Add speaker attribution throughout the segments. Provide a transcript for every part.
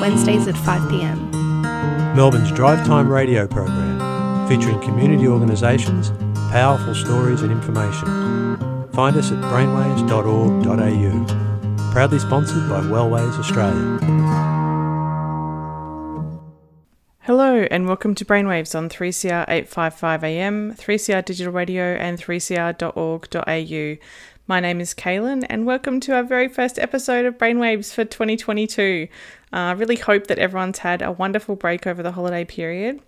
Speaker 1: Wednesdays at 5 pm.
Speaker 2: Melbourne's Drive Time radio program, featuring community organisations, powerful stories and information. Find us at brainwaves.org.au. Proudly sponsored by Wellways Australia.
Speaker 3: Hello and welcome to Brainwaves on 3CR 855 AM, 3CR Digital Radio and 3cr.org.au. My name is Kaylin and welcome to our very first episode of Brainwaves for 2022. I uh, really hope that everyone's had a wonderful break over the holiday period.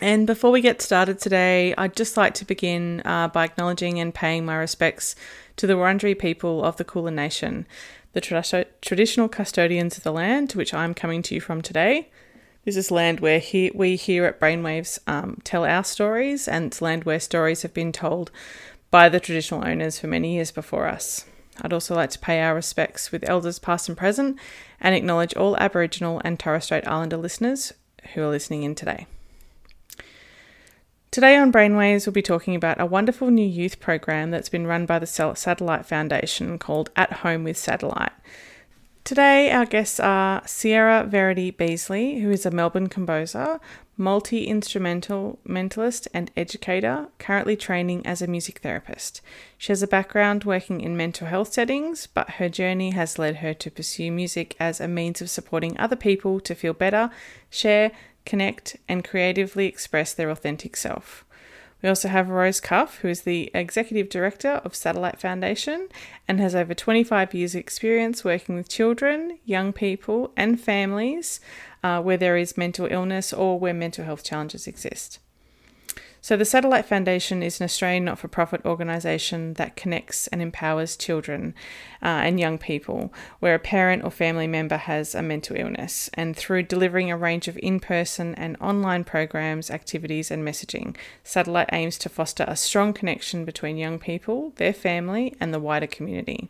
Speaker 3: And before we get started today, I'd just like to begin uh, by acknowledging and paying my respects to the Wurundjeri people of the Kulin Nation, the tra- traditional custodians of the land to which I'm coming to you from today. This is land where he, we here at Brainwaves um, tell our stories, and it's land where stories have been told by the traditional owners for many years before us. I'd also like to pay our respects with elders past and present and acknowledge all Aboriginal and Torres Strait Islander listeners who are listening in today. Today on Brainwaves, we'll be talking about a wonderful new youth program that's been run by the Satellite Foundation called At Home with Satellite. Today, our guests are Sierra Verity Beasley, who is a Melbourne composer, multi instrumentalist, and educator, currently training as a music therapist. She has a background working in mental health settings, but her journey has led her to pursue music as a means of supporting other people to feel better, share, connect, and creatively express their authentic self. We also have Rose Cuff, who is the Executive Director of Satellite Foundation and has over 25 years' experience working with children, young people, and families uh, where there is mental illness or where mental health challenges exist. So, the Satellite Foundation is an Australian not for profit organisation that connects and empowers children uh, and young people where a parent or family member has a mental illness. And through delivering a range of in person and online programs, activities, and messaging, Satellite aims to foster a strong connection between young people, their family, and the wider community.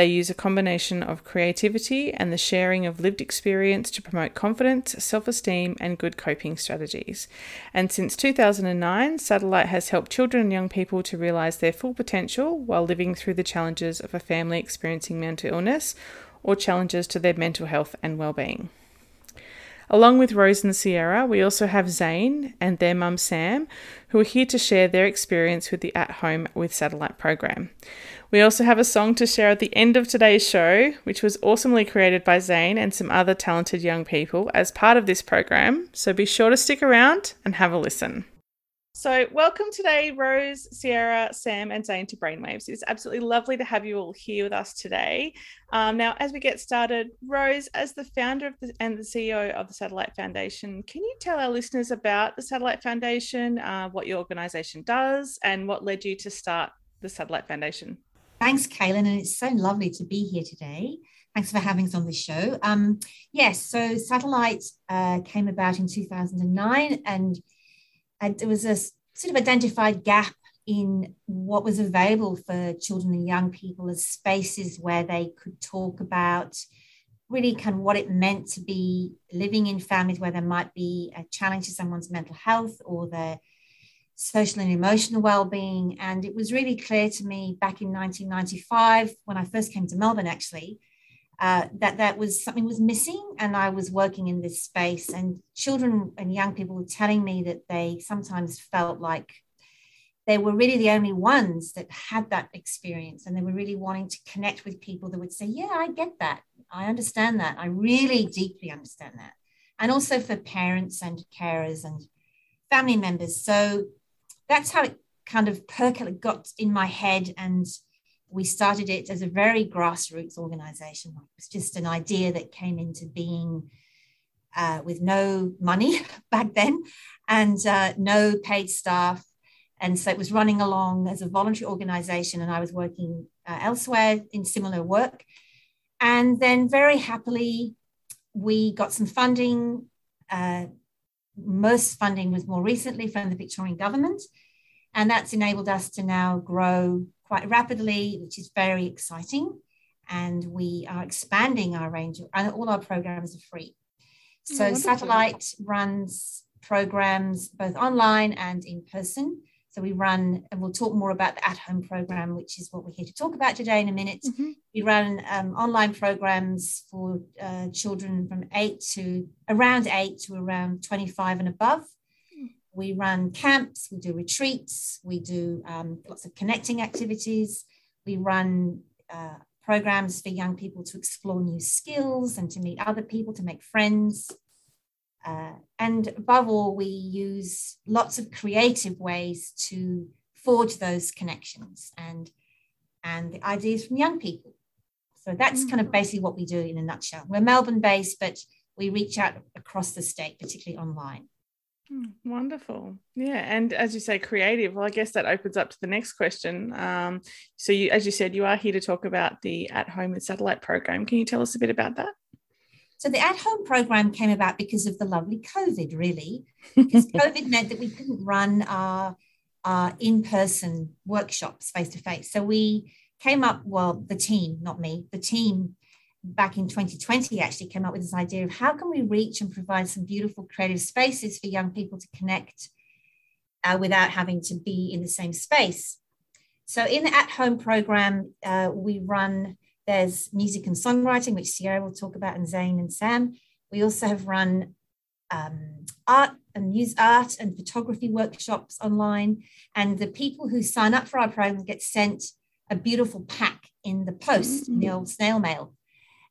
Speaker 3: They use a combination of creativity and the sharing of lived experience to promote confidence, self esteem, and good coping strategies. And since 2009, Satellite has helped children and young people to realise their full potential while living through the challenges of a family experiencing mental illness or challenges to their mental health and well-being. Along with Rose and Sierra, we also have Zane and their mum Sam, who are here to share their experience with the At Home with Satellite program. We also have a song to share at the end of today's show, which was awesomely created by Zane and some other talented young people as part of this program. So be sure to stick around and have a listen. So, welcome today, Rose, Sierra, Sam, and Zane to Brainwaves. It's absolutely lovely to have you all here with us today. Um, now, as we get started, Rose, as the founder of the, and the CEO of the Satellite Foundation, can you tell our listeners about the Satellite Foundation, uh, what your organisation does, and what led you to start the Satellite Foundation?
Speaker 4: Thanks, Kaylin, and it's so lovely to be here today. Thanks for having us on the show. Um, yes, so Satellite uh, came about in 2009, and there was a sort of identified gap in what was available for children and young people as spaces where they could talk about really kind of what it meant to be living in families where there might be a challenge to someone's mental health or their social and emotional well-being. And it was really clear to me back in 1995 when i first came to melbourne actually uh, that that was something was missing and i was working in this space. And children and young people were telling me that they sometimes felt like they were really the only ones that had that experience and they were really wanting to connect with people that would say yeah i get that. I understand that. I really deeply understand that. And also for parents and carers and family members. So that's how it kind of percolated, got in my head. And we started it as a very grassroots organization. It was just an idea that came into being uh, with no money back then and uh, no paid staff. And so it was running along as a voluntary organization, and I was working uh, elsewhere in similar work. And then, very happily, we got some funding. Most funding was more recently from the Victorian government, and that's enabled us to now grow quite rapidly, which is very exciting. And we are expanding our range, and all our programs are free. Oh, so, oh, Satellite runs programs both online and in person. So we run, and we'll talk more about the at home program, which is what we're here to talk about today in a minute. Mm-hmm. We run um, online programs for uh, children from eight to around eight to around 25 and above. We run camps, we do retreats, we do um, lots of connecting activities. We run uh, programs for young people to explore new skills and to meet other people, to make friends. Uh, and above all, we use lots of creative ways to forge those connections and, and the ideas from young people. So that's kind of mm. basically what we do in a nutshell. We're Melbourne based, but we reach out across the state, particularly online.
Speaker 3: Hmm, wonderful. Yeah. And as you say, creative, well, I guess that opens up to the next question. Um, so, you, as you said, you are here to talk about the At Home and Satellite program. Can you tell us a bit about that?
Speaker 4: So the at home program came about because of the lovely COVID, really, because COVID meant that we couldn't run our, our in person workshops face to face. So we came up, well, the team, not me, the team back in 2020 actually came up with this idea of how can we reach and provide some beautiful creative spaces for young people to connect uh, without having to be in the same space. So in the at home program, uh, we run there's music and songwriting, which Sierra will talk about, and Zane and Sam. We also have run um, art and news art and photography workshops online. And the people who sign up for our program get sent a beautiful pack in the post, mm-hmm. in the old snail mail,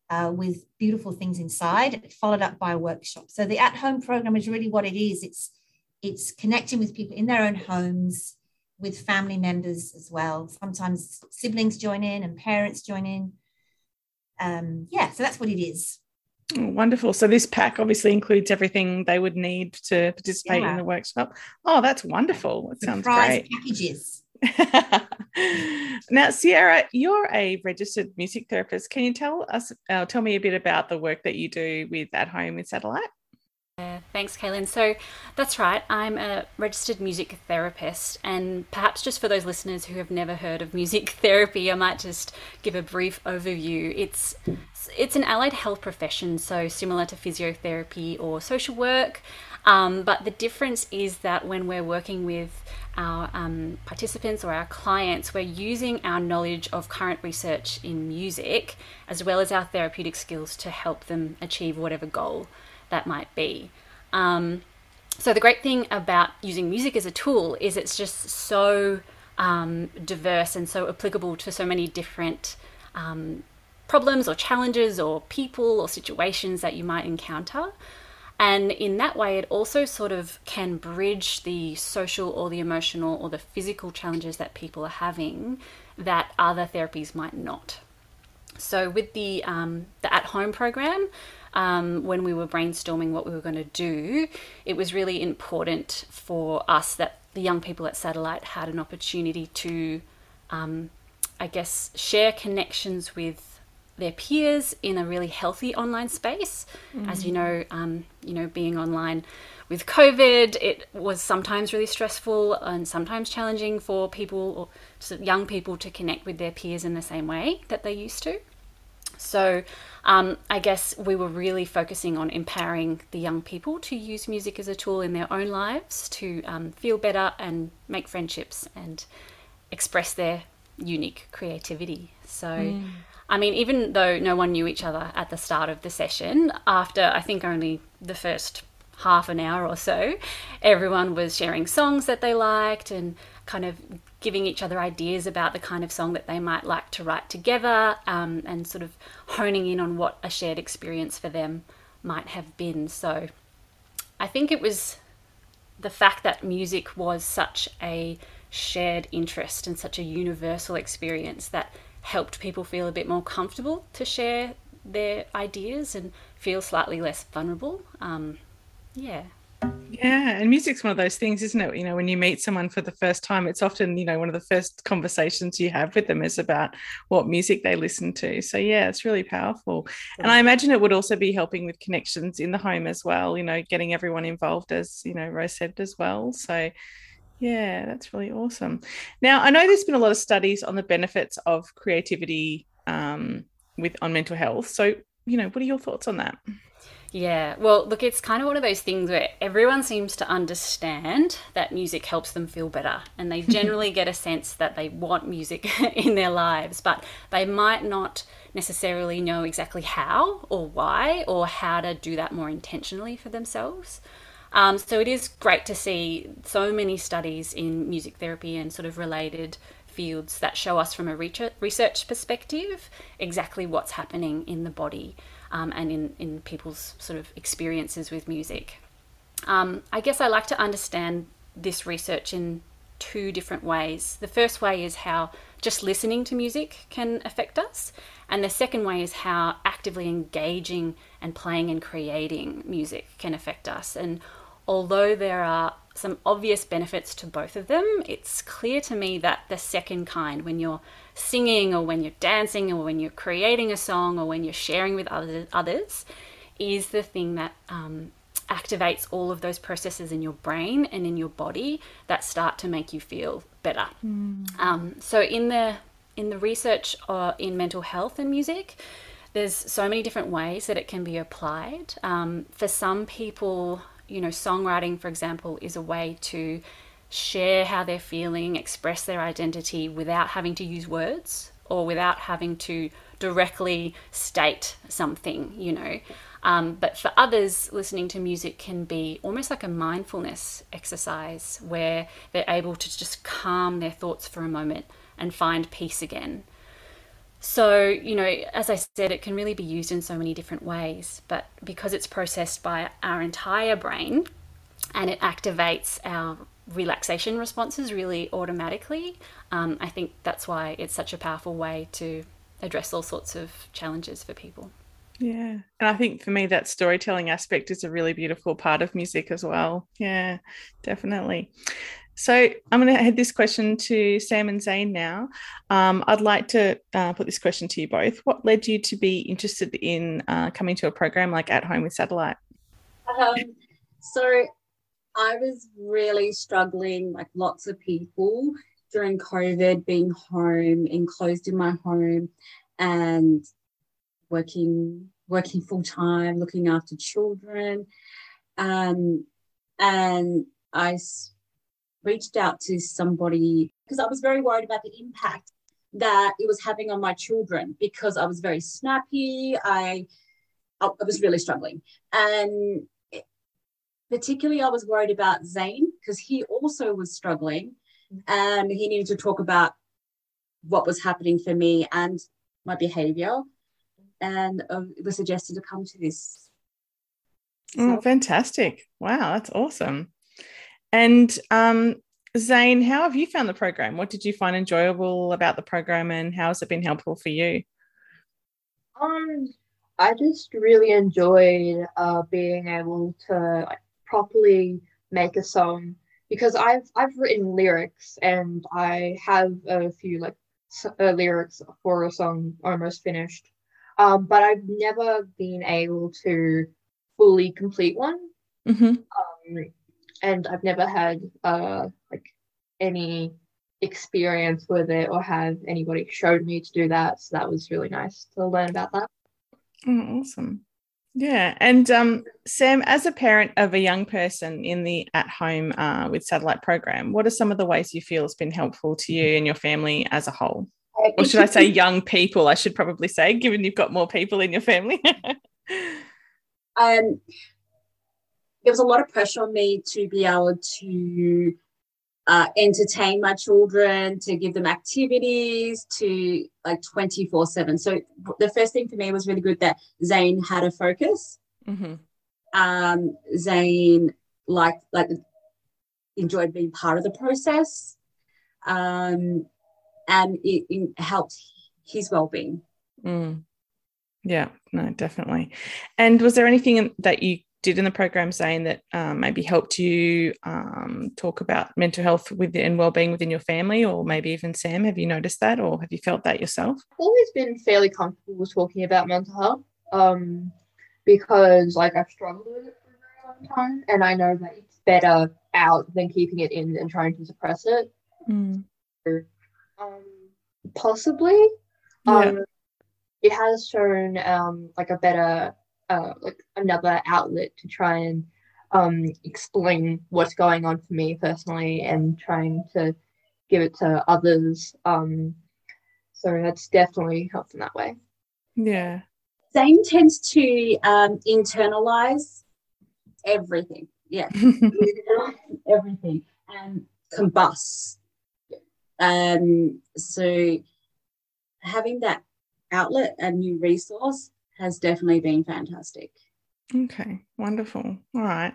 Speaker 4: uh, with beautiful things inside, followed up by a workshop. So the at-home program is really what it is. It's it's connecting with people in their own homes, with family members as well. Sometimes siblings join in and parents join in um, yeah, so that's what it is.
Speaker 3: Oh, wonderful. So this pack obviously includes everything they would need to participate yeah. in the workshop. Oh, that's wonderful. That sounds great.
Speaker 4: Packages.
Speaker 3: now, Sierra, you're a registered music therapist. Can you tell us, uh, tell me a bit about the work that you do with At Home with Satellite?
Speaker 5: Thanks, Kaylin. So that's right. I'm a registered music therapist, and perhaps just for those listeners who have never heard of music therapy, I might just give a brief overview. It's it's an allied health profession, so similar to physiotherapy or social work. Um, but the difference is that when we're working with our um, participants or our clients, we're using our knowledge of current research in music as well as our therapeutic skills to help them achieve whatever goal that might be. Um, so, the great thing about using music as a tool is it's just so um, diverse and so applicable to so many different um, problems or challenges or people or situations that you might encounter. And in that way, it also sort of can bridge the social or the emotional or the physical challenges that people are having that other therapies might not. So, with the um, the at home program, um, when we were brainstorming what we were going to do, it was really important for us that the young people at Satellite had an opportunity to, um, I guess, share connections with their peers in a really healthy online space. Mm-hmm. As you know, um, you know, being online with COVID, it was sometimes really stressful and sometimes challenging for people or young people to connect with their peers in the same way that they used to. So um, I guess we were really focusing on empowering the young people to use music as a tool in their own lives to um, feel better and make friendships and express their unique creativity. So, mm. I mean, even though no one knew each other at the start of the session, after I think only the first half an hour or so, everyone was sharing songs that they liked and kind of giving each other ideas about the kind of song that they might like to write together um, and sort of honing in on what a shared experience for them might have been. So I think it was the fact that music was such a shared interest and such a universal experience that helped people feel a bit more comfortable to share their ideas and feel slightly less vulnerable. Um, yeah.
Speaker 3: Yeah, and music's one of those things, isn't it? You know, when you meet someone for the first time, it's often, you know, one of the first conversations you have with them is about what music they listen to. So, yeah, it's really powerful. And I imagine it would also be helping with connections in the home as well, you know, getting everyone involved, as, you know, Rose said as well. So, yeah, that's really awesome. Now, I know there's been a lot of studies on the benefits of creativity um, with on mental health. So, you know, what are your thoughts on that?
Speaker 5: Yeah, well, look, it's kind of one of those things where everyone seems to understand that music helps them feel better, and they generally get a sense that they want music in their lives, but they might not necessarily know exactly how or why or how to do that more intentionally for themselves. Um, so it is great to see so many studies in music therapy and sort of related fields that show us from a research perspective exactly what's happening in the body um, and in, in people's sort of experiences with music. Um, I guess I like to understand this research in two different ways. The first way is how just listening to music can affect us, and the second way is how actively engaging and playing and creating music can affect us. And although there are some obvious benefits to both of them, it's clear to me that the second kind, when you're singing or when you're dancing or when you're creating a song or when you're sharing with others, is the thing that um, activates all of those processes in your brain and in your body that start to make you feel better. Mm. Um, so in the in the research uh, in mental health and music, there's so many different ways that it can be applied. Um, for some people, you know, songwriting, for example, is a way to share how they're feeling, express their identity without having to use words or without having to directly state something, you know. Um, but for others, listening to music can be almost like a mindfulness exercise where they're able to just calm their thoughts for a moment and find peace again. So, you know, as I said, it can really be used in so many different ways, but because it's processed by our entire brain and it activates our relaxation responses really automatically. Um, I think that's why it's such a powerful way to address all sorts of challenges for people.
Speaker 3: Yeah. And I think for me, that storytelling aspect is a really beautiful part of music as well. Yeah, definitely. So I'm going to head this question to Sam and Zane now. Um, I'd like to uh, put this question to you both. What led you to be interested in uh, coming to a program like At Home with Satellite?
Speaker 6: Um, so I was really struggling, like lots of people during COVID, being home, enclosed in my home, and working working full time, looking after children. Um, and I reached out to somebody because I was very worried about the impact that it was having on my children because I was very snappy. I I was really struggling, and particularly I was worried about Zane because he also was struggling and he needed to talk about what was happening for me and my behavior. And uh, was suggested to come to this.
Speaker 3: So. Oh, fantastic. Wow, that's awesome. And um, Zane, how have you found the program? What did you find enjoyable about the program and how has it been helpful for you?
Speaker 7: Um, I just really enjoyed uh, being able to like, properly make a song because I've I've written lyrics and I have a few like uh, lyrics for a song almost finished, um, but I've never been able to fully complete one.
Speaker 3: Mm-hmm. Um,
Speaker 7: and I've never had uh like any experience with it or have anybody showed me to do that. So that was really nice to learn about that.
Speaker 3: Oh, awesome. Yeah. And um, Sam, as a parent of a young person in the at home uh, with satellite program, what are some of the ways you feel it's been helpful to you and your family as a whole? Or should I say young people? I should probably say, given you've got more people in your family.
Speaker 6: um, there was a lot of pressure on me to be able to uh, entertain my children, to give them activities, to like 24 7. So the first thing for me was really good that Zane had a focus.
Speaker 3: Mm-hmm.
Speaker 6: Um, Zane like like enjoyed being part of the process. Um, and it, it helped his well-being.
Speaker 3: Mm. Yeah, no, definitely. And was there anything that you did in the program, Zane that um, maybe helped you um, talk about mental health within and well-being within your family, or maybe even Sam? Have you noticed that, or have you felt that yourself?
Speaker 7: I've always been fairly comfortable with talking about mental health, um, because like I've struggled with it for a very long time, and I know that it's better out than keeping it in and trying to suppress it.
Speaker 3: Mm.
Speaker 7: Um, possibly, um, it has shown um like a better uh, like another outlet to try and um, explain what's going on for me personally and trying to give it to others. Um, so that's definitely helped in that way.
Speaker 3: Yeah.
Speaker 6: Zane tends to um, internalize everything. Yeah. everything and combust. Um, so having that outlet, a new resource, has definitely been fantastic.
Speaker 3: Okay, wonderful. All right.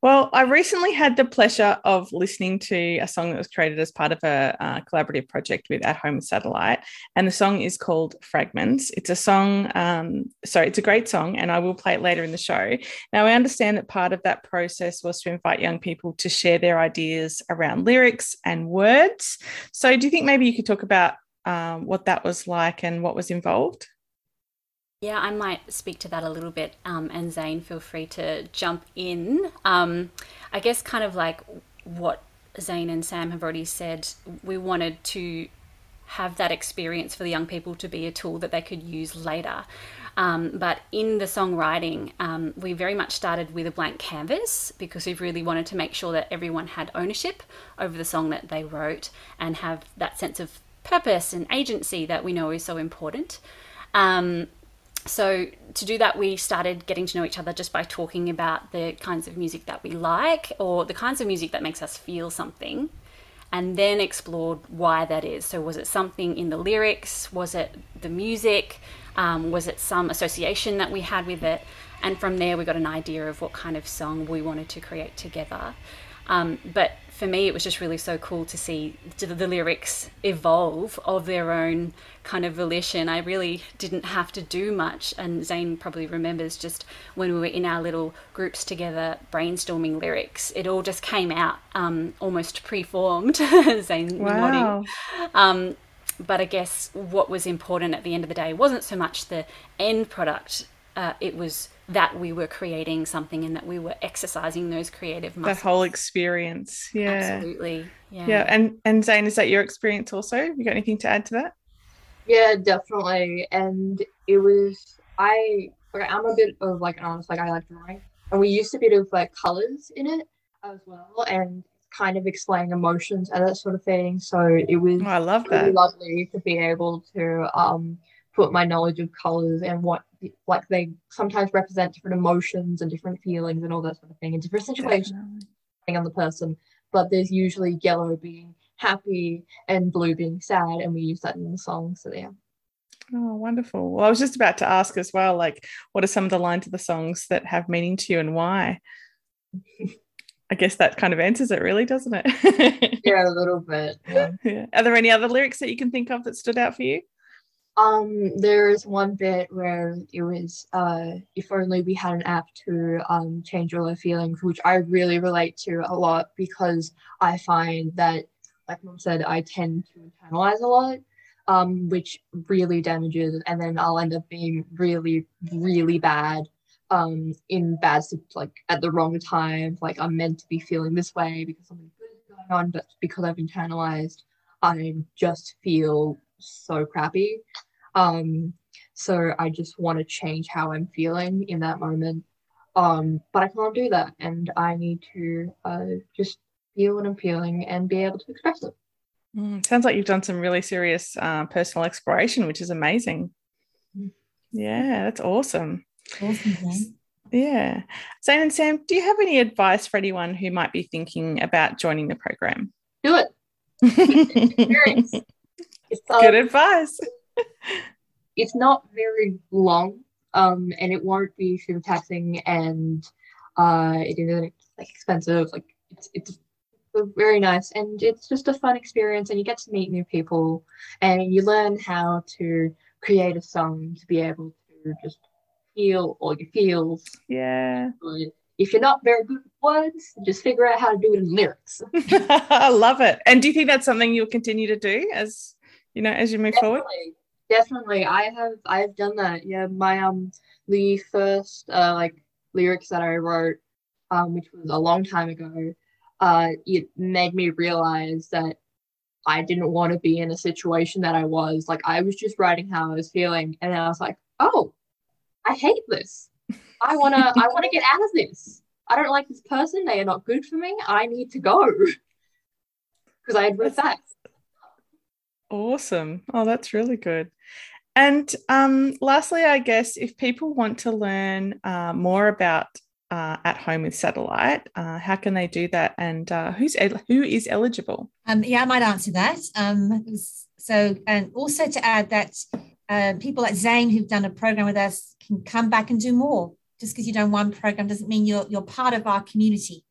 Speaker 3: Well, I recently had the pleasure of listening to a song that was created as part of a uh, collaborative project with At Home Satellite, and the song is called Fragments. It's a song, um, sorry, it's a great song, and I will play it later in the show. Now, I understand that part of that process was to invite young people to share their ideas around lyrics and words. So, do you think maybe you could talk about um, what that was like and what was involved?
Speaker 5: Yeah, I might speak to that a little bit. Um, and Zane, feel free to jump in. Um, I guess, kind of like what Zane and Sam have already said, we wanted to have that experience for the young people to be a tool that they could use later. Um, but in the songwriting, um, we very much started with a blank canvas because we really wanted to make sure that everyone had ownership over the song that they wrote and have that sense of purpose and agency that we know is so important. Um, so to do that we started getting to know each other just by talking about the kinds of music that we like or the kinds of music that makes us feel something and then explored why that is. So was it something in the lyrics? Was it the music? Um, was it some association that we had with it? And from there we got an idea of what kind of song we wanted to create together. Um, but for me, it was just really so cool to see the lyrics evolve of their own kind of volition. I really didn't have to do much. And Zane probably remembers just when we were in our little groups together brainstorming lyrics, it all just came out um, almost preformed. Zane wow. nodding. Um, but I guess what was important at the end of the day wasn't so much the end product, uh, it was that we were creating something and that we were exercising those creative muscles.
Speaker 3: That whole experience. Yeah.
Speaker 5: Absolutely.
Speaker 3: Yeah. Yeah. And and Zane, is that your experience also? You got anything to add to that?
Speaker 7: Yeah, definitely. And it was I like I'm a bit of like an artist, like I like drawing. And we used a bit of like colours in it as well and kind of explain emotions and that sort of thing. So it was
Speaker 3: oh, I love
Speaker 7: really
Speaker 3: that.
Speaker 7: lovely to be able to um put my knowledge of colors and what like they sometimes represent different emotions and different feelings and all that sort of thing in different situations depending on the person. But there's usually yellow being happy and blue being sad, and we use that in the song. So yeah.
Speaker 3: Oh, wonderful. Well, I was just about to ask as well, like, what are some of the lines of the songs that have meaning to you and why? I guess that kind of answers it, really, doesn't
Speaker 7: it? yeah, a little bit. Yeah.
Speaker 3: yeah. Are there any other lyrics that you can think of that stood out for you?
Speaker 7: Um, there's one bit where it was uh, if only we had an app to um, change all our feelings, which I really relate to a lot because I find that, like mom said, I tend to internalize a lot, um, which really damages, and then I'll end up being really, really bad um, in bad, like at the wrong time. Like I'm meant to be feeling this way because something good is going on, but because I've internalized, I just feel so crappy. Um, so I just want to change how I'm feeling in that moment. Um, but I can't do that, and I need to uh, just feel what I'm feeling and be able to express it.
Speaker 3: Mm, sounds like you've done some really serious uh, personal exploration, which is amazing. Mm. Yeah, that's awesome.
Speaker 4: Awesome.
Speaker 3: Yeah. Zane and Sam, do you have any advice for anyone who might be thinking about joining the program?
Speaker 7: Do it.
Speaker 3: it's, um, Good advice
Speaker 7: it's not very long, um, and it won't be super taxing, and uh, it isn't like expensive. Like it's it's very nice, and it's just a fun experience, and you get to meet new people, and you learn how to create a song to be able to just feel all your feels.
Speaker 3: Yeah.
Speaker 7: if you're not very good with words, just figure out how to do it in lyrics.
Speaker 3: I love it. And do you think that's something you'll continue to do as you know as you move
Speaker 7: definitely,
Speaker 3: forward?
Speaker 7: Definitely. I have I've done that. Yeah. My um the first uh like lyrics that I wrote, um, which was a long time ago, uh, it made me realize that I didn't want to be in a situation that I was. Like I was just writing how I was feeling, and I was like, oh, I hate this. I wanna I wanna get out of this. I don't like this person. They are not good for me. I need to go. Because I had read that.
Speaker 3: Awesome. Oh, that's really good. And um, lastly, I guess if people want to learn uh, more about uh, at home with satellite, uh, how can they do that? And uh, who's who is eligible?
Speaker 4: Um, yeah, I might answer that. Um, so, and also to add that uh, people like Zane who've done a program with us can come back and do more. Just because you've done one program doesn't mean you're you're part of our community.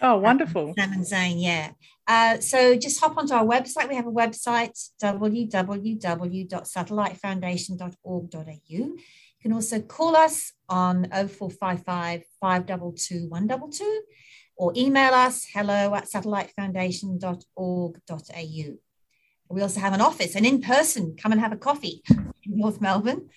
Speaker 3: Oh, wonderful.
Speaker 4: Sam and Zane, yeah. Uh, so just hop onto our website. We have a website, www.satellitefoundation.org.au. You can also call us on 0455 522 122 or email us hello at satellitefoundation.org.au. We also have an office, and in person, come and have a coffee in North Melbourne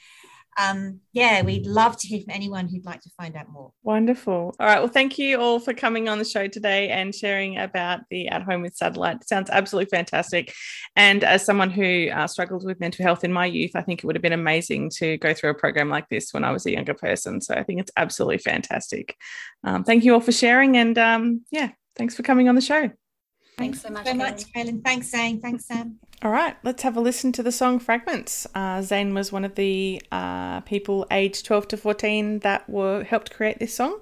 Speaker 4: um, yeah, we'd love to hear from anyone who'd like to find out more.
Speaker 3: Wonderful. All right. Well, thank you all for coming on the show today and sharing about the At Home with Satellite. It sounds absolutely fantastic. And as someone who uh, struggled with mental health in my youth, I think it would have been amazing to go through a program like this when I was a younger person. So I think it's absolutely fantastic. Um, thank you all for sharing. And um, yeah, thanks for coming on the show.
Speaker 5: Thanks so much.
Speaker 4: Very much, Kaylin. Thanks, Zane. Thanks, Sam.
Speaker 3: All right, let's have a listen to the song Fragments. Uh, Zane was one of the uh, people aged 12 to 14 that were helped create this song.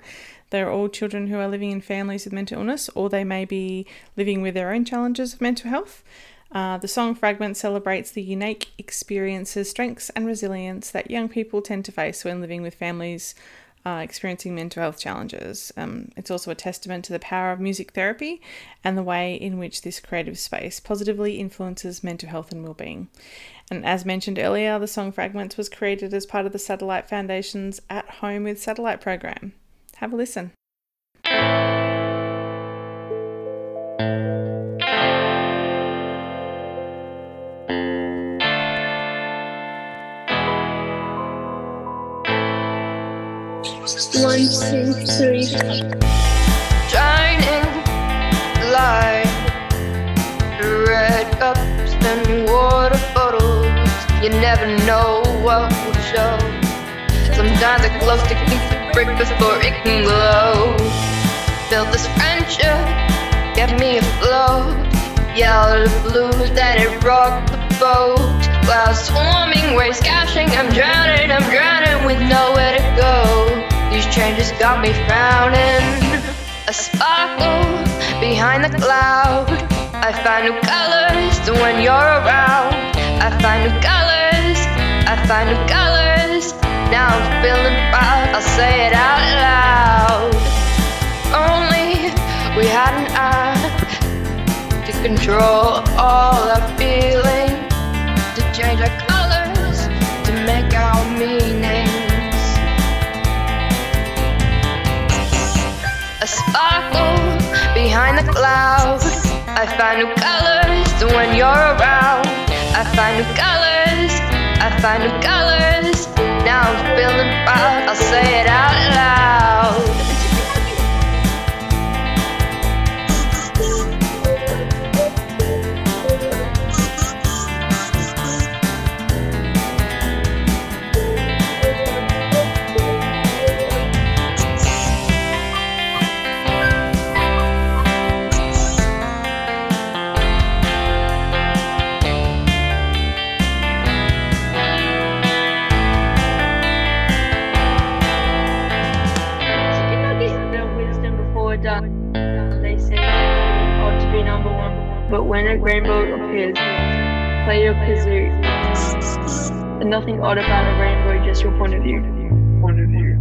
Speaker 3: They're all children who are living in families with mental illness, or they may be living with their own challenges of mental health. Uh, the song Fragments celebrates the unique experiences, strengths, and resilience that young people tend to face when living with families uh, experiencing mental health challenges. Um, it's also a testament to the power of music therapy and the way in which this creative space positively influences mental health and well-being. And as mentioned earlier, the song Fragments was created as part of the Satellite Foundation's At Home with Satellite program. Have a listen.
Speaker 8: One, two, three. Shining light, red cups and water bottles. You never know what will show. Sometimes it glows to keep the brick before it can glow. Build this friendship, get me afloat. Yellow blues that it rocked the boat. While swarming waves crashing, I'm drowning, I'm drowning with nowhere to go. These changes got me frowning. A sparkle behind the cloud. I find new colors when you're around. I find new colors. I find new colors. Now I'm feeling proud. I'll say it out loud. Only we had an eye to control all our feelings, sparkle behind the clouds. I find new colors when you're around. I find new colors. I find new colors. Now I'm feeling proud. I'll say it out loud. But when a rainbow appears, play your kazoo. And nothing odd about a rainbow, just your point of view. Point of view.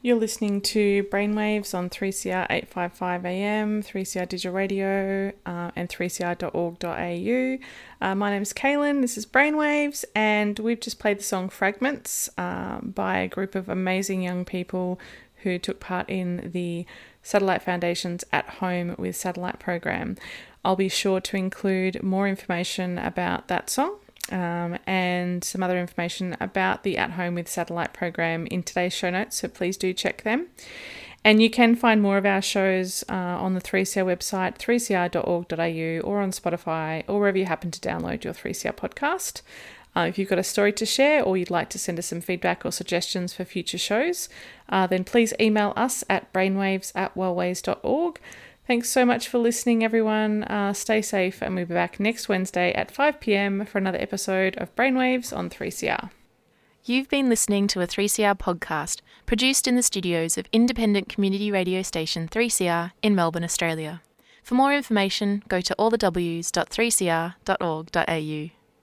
Speaker 3: You're listening to Brainwaves on 3CR 855 AM, 3CR Digital Radio, uh, and 3cr.org.au. Uh, my name is Kaylin, this is Brainwaves, and we've just played the song Fragments um, by a group of amazing young people who took part in the Satellite Foundation's At Home with Satellite program. I'll be sure to include more information about that song um, and some other information about the At Home with Satellite program in today's show notes, so please do check them. And you can find more of our shows uh, on the 3CR website, 3cr.org.au, or on Spotify, or wherever you happen to download your 3CR podcast. Uh, if you've got a story to share or you'd like to send us some feedback or suggestions for future shows, uh, then please email us at brainwaves at wellways.org. Thanks so much for listening, everyone. Uh, stay safe, and we'll be back next Wednesday at 5 pm for another episode of Brainwaves on 3CR.
Speaker 1: You've been listening to a 3CR podcast produced in the studios of independent community radio station 3CR in Melbourne, Australia. For more information, go to allthews.3cr.org.au.